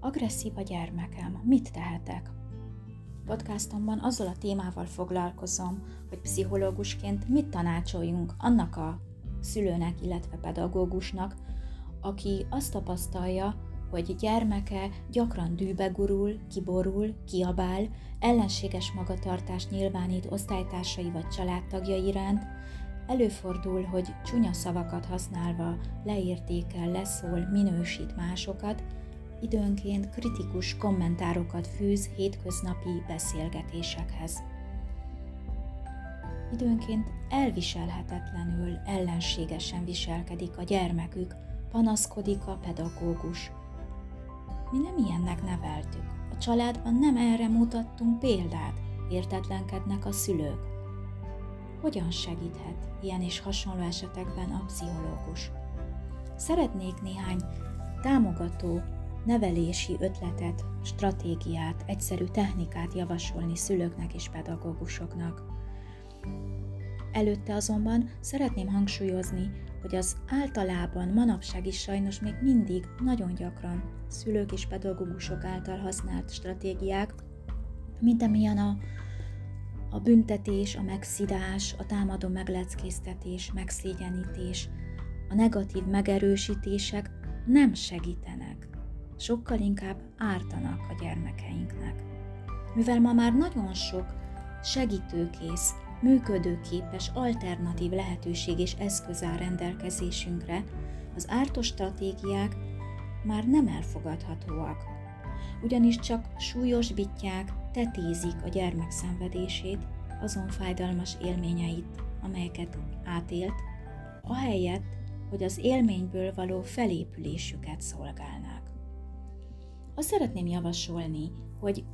Agresszív a gyermekem, mit tehetek? Podcastomban azzal a témával foglalkozom, hogy pszichológusként mit tanácsoljunk annak a szülőnek, illetve pedagógusnak, aki azt tapasztalja, hogy gyermeke gyakran dűbe gurul, kiborul, kiabál, ellenséges magatartást nyilvánít osztálytársai vagy családtagjai iránt, előfordul, hogy csúnya szavakat használva leértékel, leszól, minősít másokat, időnként kritikus kommentárokat fűz hétköznapi beszélgetésekhez. Időnként elviselhetetlenül, ellenségesen viselkedik a gyermekük, panaszkodik a pedagógus. Mi nem ilyennek neveltük. A családban nem erre mutattunk példát, értetlenkednek a szülők. Hogyan segíthet ilyen és hasonló esetekben a pszichológus? Szeretnék néhány támogató nevelési ötletet, stratégiát, egyszerű technikát javasolni szülőknek és pedagógusoknak. Előtte azonban szeretném hangsúlyozni, hogy az általában manapság is sajnos még mindig nagyon gyakran szülők és pedagógusok által használt stratégiák, mint amilyen a, a büntetés, a megszidás, a támadó megleckéztetés, megszégyenítés, a negatív megerősítések nem segítenek sokkal inkább ártanak a gyermekeinknek. Mivel ma már nagyon sok segítőkész, működőképes, alternatív lehetőség és eszköz áll rendelkezésünkre, az ártos stratégiák már nem elfogadhatóak. Ugyanis csak súlyosbítják, tetézik a gyermek szenvedését, azon fájdalmas élményeit, amelyeket átélt, ahelyett, hogy az élményből való felépülésüket szolgálnák. Azt szeretném javasolni, hogy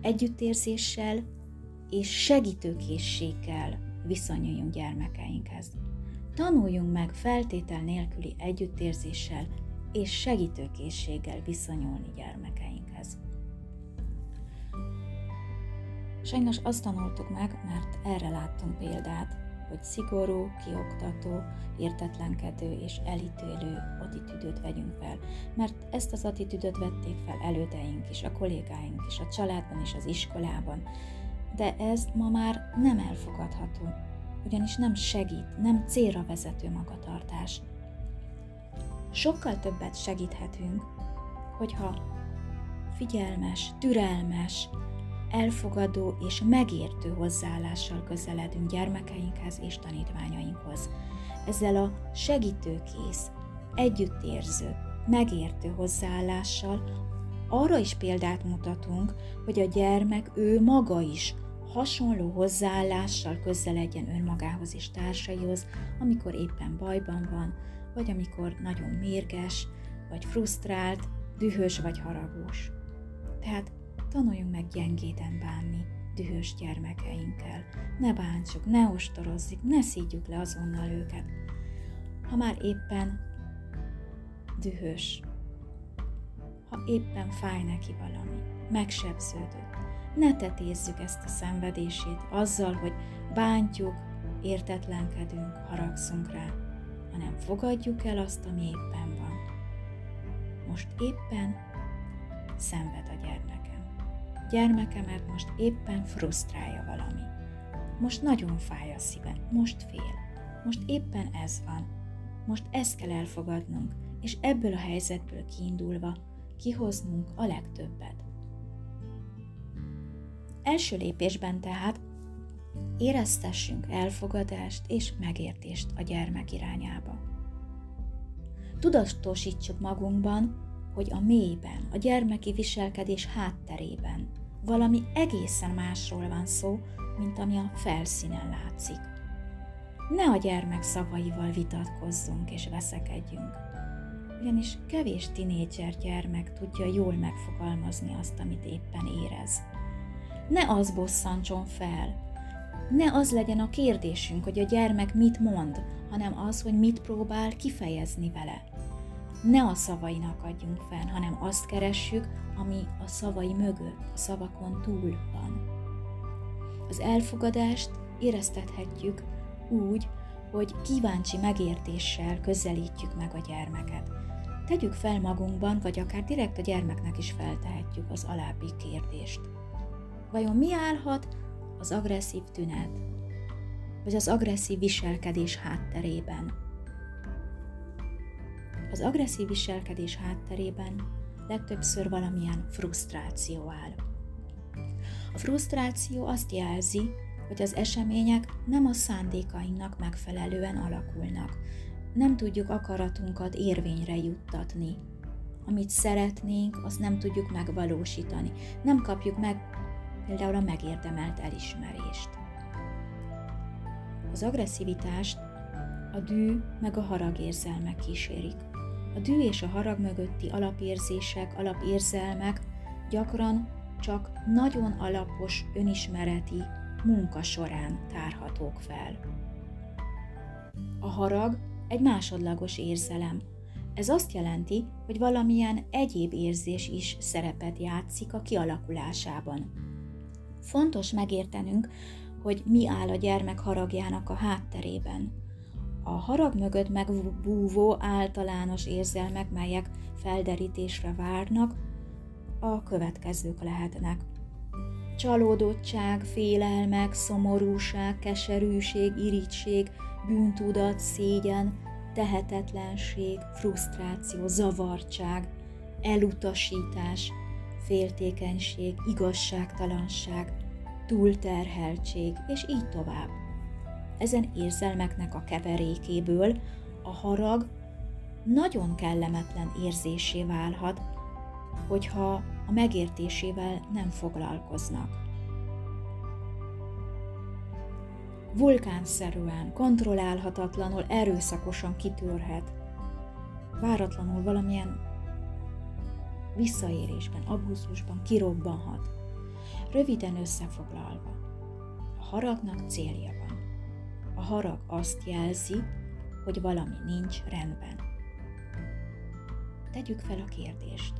együttérzéssel és segítőkészséggel viszonyuljunk gyermekeinkhez. Tanuljunk meg feltétel nélküli együttérzéssel és segítőkészséggel viszonyulni gyermekeinkhez. Sajnos azt tanultuk meg, mert erre láttunk példát, hogy szigorú, kioktató, értetlenkedő és elítélő attitűdöt vegyünk fel. Mert ezt az attitűdöt vették fel elődeink is, a kollégáink is, a családban és az iskolában. De ez ma már nem elfogadható, ugyanis nem segít, nem célra vezető magatartás. Sokkal többet segíthetünk, hogyha figyelmes, türelmes, elfogadó és megértő hozzáállással közeledünk gyermekeinkhez és tanítványainkhoz. Ezzel a segítőkész, együttérző, megértő hozzáállással arra is példát mutatunk, hogy a gyermek ő maga is hasonló hozzáállással közeledjen önmagához és társaihoz, amikor éppen bajban van, vagy amikor nagyon mérges, vagy frusztrált, dühös vagy haragos. Tehát tanuljunk meg gyengéden bánni dühös gyermekeinkkel. Ne bántsuk, ne ostorozzuk, ne szídjuk le azonnal őket. Ha már éppen dühös, ha éppen fáj neki valami, megsebződött, ne tetézzük ezt a szenvedését azzal, hogy bántjuk, értetlenkedünk, haragszunk rá, hanem fogadjuk el azt, ami éppen van. Most éppen szenved a gyermek gyermekemet most éppen frusztrálja valami. Most nagyon fáj a szíve, most fél. Most éppen ez van. Most ezt kell elfogadnunk, és ebből a helyzetből kiindulva kihoznunk a legtöbbet. Első lépésben tehát éreztessünk elfogadást és megértést a gyermek irányába. Tudatosítsuk magunkban, hogy a mélyben, a gyermeki viselkedés hátterében valami egészen másról van szó, mint ami a felszínen látszik. Ne a gyermek szavaival vitatkozzunk és veszekedjünk, ugyanis kevés tinédzser gyermek tudja jól megfogalmazni azt, amit éppen érez. Ne az bosszantson fel, ne az legyen a kérdésünk, hogy a gyermek mit mond, hanem az, hogy mit próbál kifejezni vele ne a szavainak adjunk fel, hanem azt keressük, ami a szavai mögött, a szavakon túl van. Az elfogadást éreztethetjük úgy, hogy kíváncsi megértéssel közelítjük meg a gyermeket. Tegyük fel magunkban, vagy akár direkt a gyermeknek is feltehetjük az alábbi kérdést. Vajon mi állhat az agresszív tünet, vagy az agresszív viselkedés hátterében? Az agresszív viselkedés hátterében legtöbbször valamilyen frusztráció áll. A frusztráció azt jelzi, hogy az események nem a szándékainknak megfelelően alakulnak. Nem tudjuk akaratunkat érvényre juttatni. Amit szeretnénk, azt nem tudjuk megvalósítani. Nem kapjuk meg például a megérdemelt elismerést. Az agresszivitást a dű meg a harag érzelmek kísérik. A dű és a harag mögötti alapérzések, alapérzelmek gyakran csak nagyon alapos önismereti munka során tárhatók fel. A harag egy másodlagos érzelem. Ez azt jelenti, hogy valamilyen egyéb érzés is szerepet játszik a kialakulásában. Fontos megértenünk, hogy mi áll a gyermek haragjának a hátterében. A harag mögött megbúvó általános érzelmek, melyek felderítésre várnak, a következők lehetnek csalódottság, félelmek, szomorúság, keserűség, irítség, bűntudat, szégyen, tehetetlenség, frusztráció, zavartság, elutasítás, féltékenység, igazságtalanság, túlterheltség, és így tovább. Ezen érzelmeknek a keverékéből a harag nagyon kellemetlen érzésé válhat, hogyha a megértésével nem foglalkoznak. Vulkánszerűen, kontrollálhatatlanul, erőszakosan kitörhet, váratlanul valamilyen visszaérésben, abúzusban kirobbanhat. Röviden összefoglalva, a haragnak célja van. A harag azt jelzi, hogy valami nincs rendben. Tegyük fel a kérdést.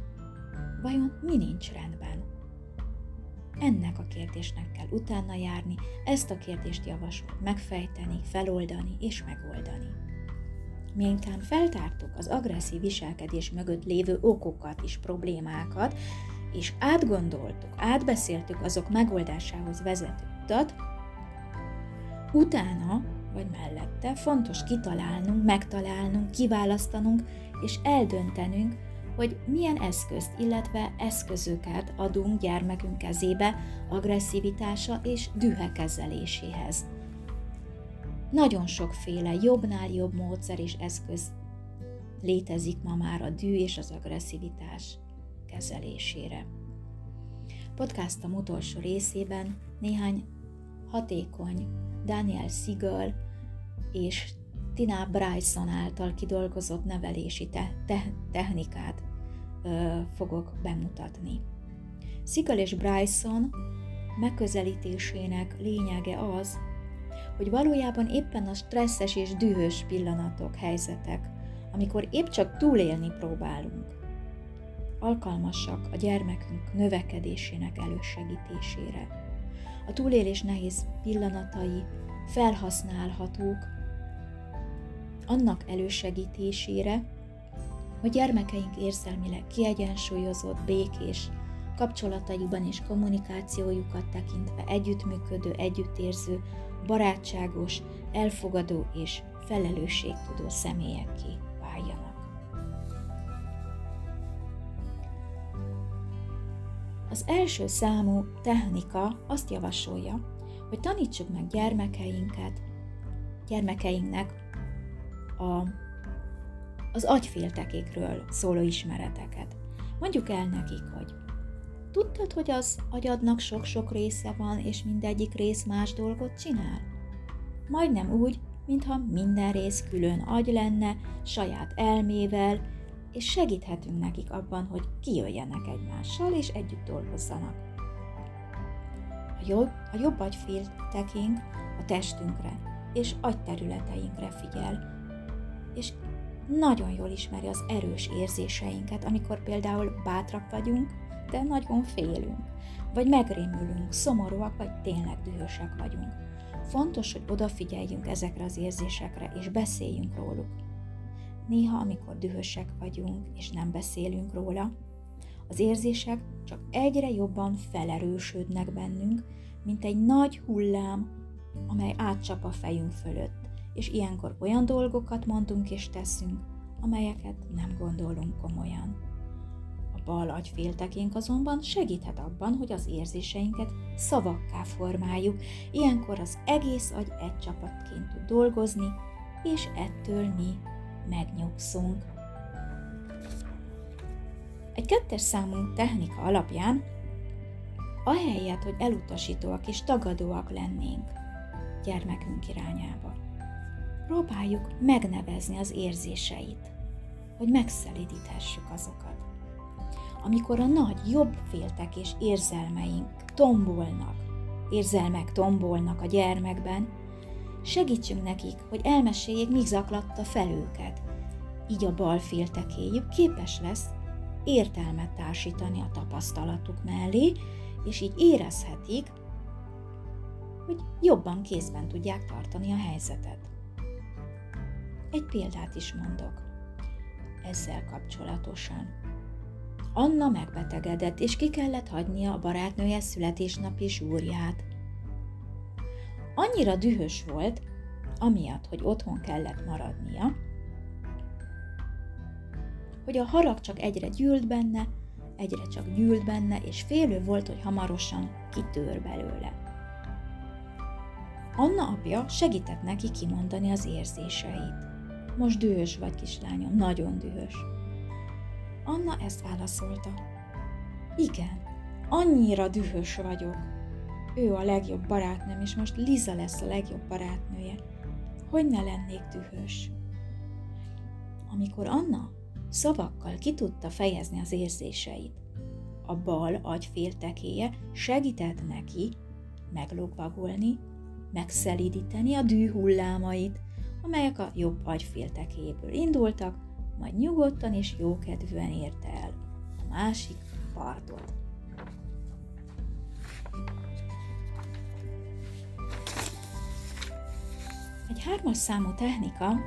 Vajon mi nincs rendben? Ennek a kérdésnek kell utána járni, ezt a kérdést javasol megfejteni, feloldani és megoldani. Mientán feltártuk az agresszív viselkedés mögött lévő okokat és problémákat, és átgondoltuk, átbeszéltük azok megoldásához vezető utat, utána vagy mellette fontos kitalálnunk, megtalálnunk, kiválasztanunk és eldöntenünk, hogy milyen eszközt, illetve eszközöket adunk gyermekünk kezébe agresszivitása és dühe kezeléséhez. Nagyon sokféle jobbnál jobb módszer és eszköz létezik ma már a dű és az agresszivitás kezelésére. Podcastom utolsó részében néhány hatékony Daniel Siegel és Tina Bryson által kidolgozott nevelési te- te- technikát ö, fogok bemutatni. Siegel és Bryson megközelítésének lényege az, hogy valójában éppen a stresszes és dühös pillanatok, helyzetek, amikor épp csak túlélni próbálunk, alkalmasak a gyermekünk növekedésének elősegítésére. A túlélés nehéz pillanatai felhasználhatók annak elősegítésére, hogy gyermekeink érzelmileg kiegyensúlyozott, békés, kapcsolataiban és kommunikációjukat tekintve együttműködő, együttérző, barátságos, elfogadó és felelősségtudó személyekké váljanak. Az első számú technika azt javasolja, hogy tanítsuk meg gyermekeinket, gyermekeinknek a, az agyféltekékről szóló ismereteket. Mondjuk el nekik, hogy tudtad, hogy az agyadnak sok-sok része van, és mindegyik rész más dolgot csinál? Majdnem úgy, mintha minden rész külön agy lenne, saját elmével, és segíthetünk nekik abban, hogy kijöjjenek egymással, és együtt dolgozzanak. A jobb, a jobb agyféltekénk a testünkre és agyterületeinkre figyel, és nagyon jól ismeri az erős érzéseinket, amikor például bátrak vagyunk, de nagyon félünk, vagy megrémülünk, szomorúak, vagy tényleg dühösek vagyunk. Fontos, hogy odafigyeljünk ezekre az érzésekre, és beszéljünk róluk. Néha, amikor dühösek vagyunk, és nem beszélünk róla, az érzések csak egyre jobban felerősödnek bennünk, mint egy nagy hullám, amely átcsap a fejünk fölött, és ilyenkor olyan dolgokat mondunk és teszünk, amelyeket nem gondolunk komolyan. Bal agyféltekénk azonban segíthet abban, hogy az érzéseinket szavakká formáljuk, ilyenkor az egész agy egy csapatként tud dolgozni, és ettől mi megnyugszunk. Egy kettes számú technika alapján, ahelyett, hogy elutasítóak és tagadóak lennénk gyermekünk irányába, próbáljuk megnevezni az érzéseit, hogy megszelidíthessük azokat. Amikor a nagy, jobb féltek és érzelmeink tombolnak, érzelmek tombolnak a gyermekben, segítsünk nekik, hogy elmeséljék, mi zaklatta fel őket. Így a bal féltekéjük képes lesz értelmet társítani a tapasztalatuk mellé, és így érezhetik, hogy jobban kézben tudják tartani a helyzetet. Egy példát is mondok ezzel kapcsolatosan. Anna megbetegedett, és ki kellett hagynia a barátnője születésnapi zsúrját. Annyira dühös volt, amiatt, hogy otthon kellett maradnia, hogy a harag csak egyre gyűlt benne, egyre csak gyűlt benne, és félő volt, hogy hamarosan kitör belőle. Anna apja segített neki kimondani az érzéseit. Most dühös vagy, kislányom, nagyon dühös. Anna ezt válaszolta. Igen, annyira dühös vagyok. Ő a legjobb barátnőm, és most Liza lesz a legjobb barátnője. Hogy ne lennék dühös? Amikor Anna szavakkal ki tudta fejezni az érzéseit, a bal agyféltekéje segített neki meglogvagolni, megszelidíteni a dű hullámait, amelyek a jobb agyféltekéből indultak, majd nyugodtan és jókedvűen érte el a másik partot. Egy hármas számú technika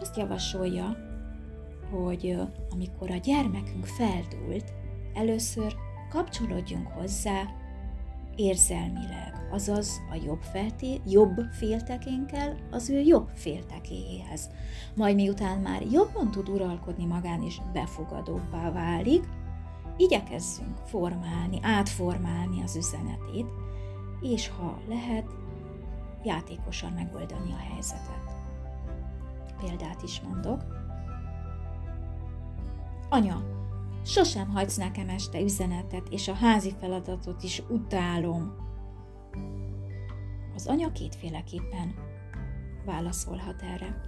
azt javasolja, hogy amikor a gyermekünk feldúlt, először kapcsolódjunk hozzá érzelmileg, azaz a jobb, felté, jobb féltekénkkel az ő jobb féltekéhez. Majd miután már jobban tud uralkodni magán és befogadóbbá válik, igyekezzünk formálni, átformálni az üzenetét, és ha lehet, játékosan megoldani a helyzetet. Példát is mondok. Anya, sosem hagysz nekem este üzenetet, és a házi feladatot is utálom. Az anya kétféleképpen válaszolhat erre.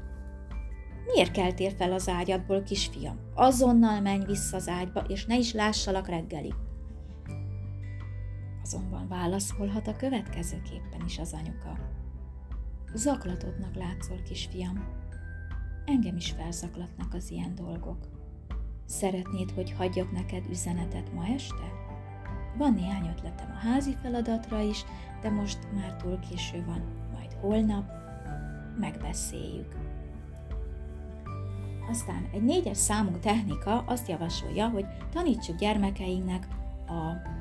Miért keltél fel az ágyadból, kisfiam? Azonnal menj vissza az ágyba, és ne is lássalak reggeli. Azonban válaszolhat a következőképpen is az anyuka. Zaklatottnak látszol, kisfiam. Engem is felzaklatnak az ilyen dolgok. Szeretnéd, hogy hagyjak neked üzenetet ma este? Van néhány ötletem a házi feladatra is, de most már túl késő van, majd holnap megbeszéljük. Aztán egy négyes számú technika azt javasolja, hogy tanítsuk gyermekeinknek a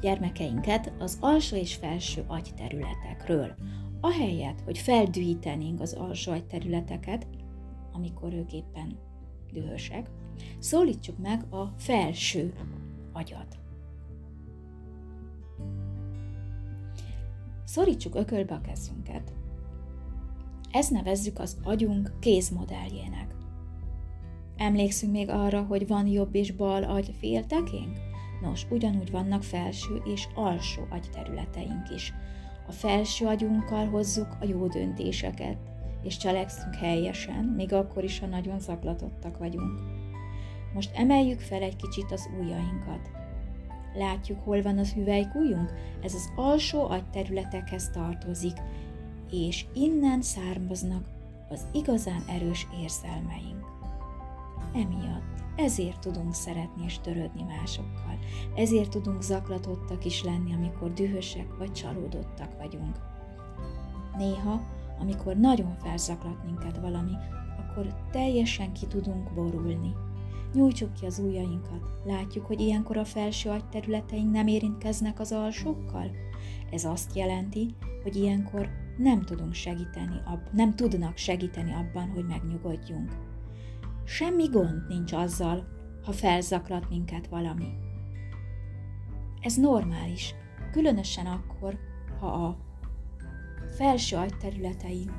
gyermekeinket az alsó és felső agyterületekről. Ahelyett, hogy feldűítenénk az alsó agyterületeket, amikor ők éppen dühösek, szólítsuk meg a felső agyat. Szorítsuk ökölbe a kezünket. Ezt nevezzük az agyunk kézmodelljének. Emlékszünk még arra, hogy van jobb és bal agy féltekénk? Nos, ugyanúgy vannak felső és alsó agyterületeink is. A felső agyunkkal hozzuk a jó döntéseket, és cselekszünk helyesen, még akkor is, ha nagyon zaklatottak vagyunk. Most emeljük fel egy kicsit az ujjainkat. Látjuk, hol van az hüvelykújunk? Ez az alsó agyterületekhez tartozik, és innen származnak az igazán erős érzelmeink. Emiatt ezért tudunk szeretni és törődni másokkal. Ezért tudunk zaklatottak is lenni, amikor dühösek vagy csalódottak vagyunk. Néha, amikor nagyon felzaklat minket valami, akkor teljesen ki tudunk borulni. Nyújtsuk ki az ujjainkat, látjuk, hogy ilyenkor a felső agyterületeink nem érintkeznek az alsókkal. Ez azt jelenti, hogy ilyenkor nem tudunk segíteni, ab, nem tudnak segíteni abban, hogy megnyugodjunk. Semmi gond nincs azzal, ha felzaklat minket valami. Ez normális, különösen akkor, ha a felső agyterületeink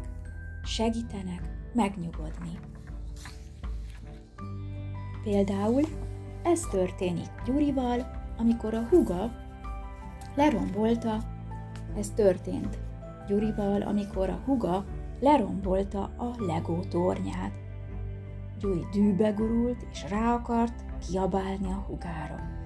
segítenek megnyugodni. Például ez történik Gyurival, amikor a huga lerombolta, ez történt Gyurival, amikor a huga lerombolta a Legó tornyát. Gyuri dűbe gurult, és rá akart kiabálni a hugára.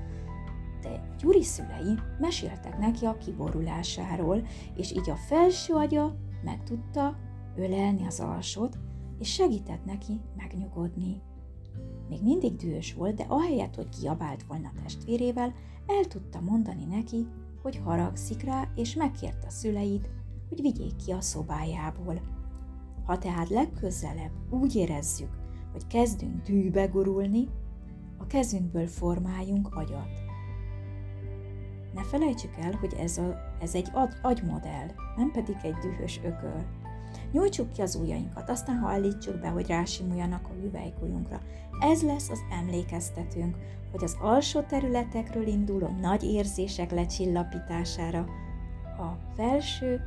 De Gyuri szülei meséltek neki a kiborulásáról, és így a felső agya meg tudta ölelni az alsót, és segített neki megnyugodni. Még mindig dühös volt, de ahelyett, hogy kiabált volna testvérével, el tudta mondani neki, hogy haragszik rá, és megkérte a szüleit, hogy vigyék ki a szobájából. Ha tehát legközelebb úgy érezzük, hogy kezdünk dűbe gurulni, a kezünkből formáljunk agyat. Ne felejtsük el, hogy ez, a, ez egy agy, agymodell, nem pedig egy dühös ököl. Nyújtsuk ki az ujjainkat, aztán hallítsuk be, hogy rásimuljanak a hüvelykujjunkra. Ez lesz az emlékeztetőnk, hogy az alsó területekről induló nagy érzések lecsillapítására a felső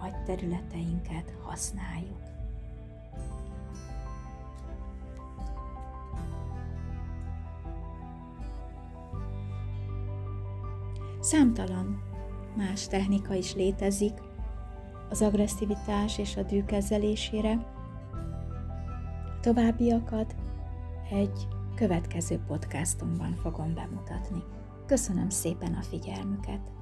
agyterületeinket használjuk. Számtalan más technika is létezik, az agresszivitás és a dű kezelésére. Továbbiakat egy következő podcastomban fogom bemutatni. Köszönöm szépen a figyelmüket!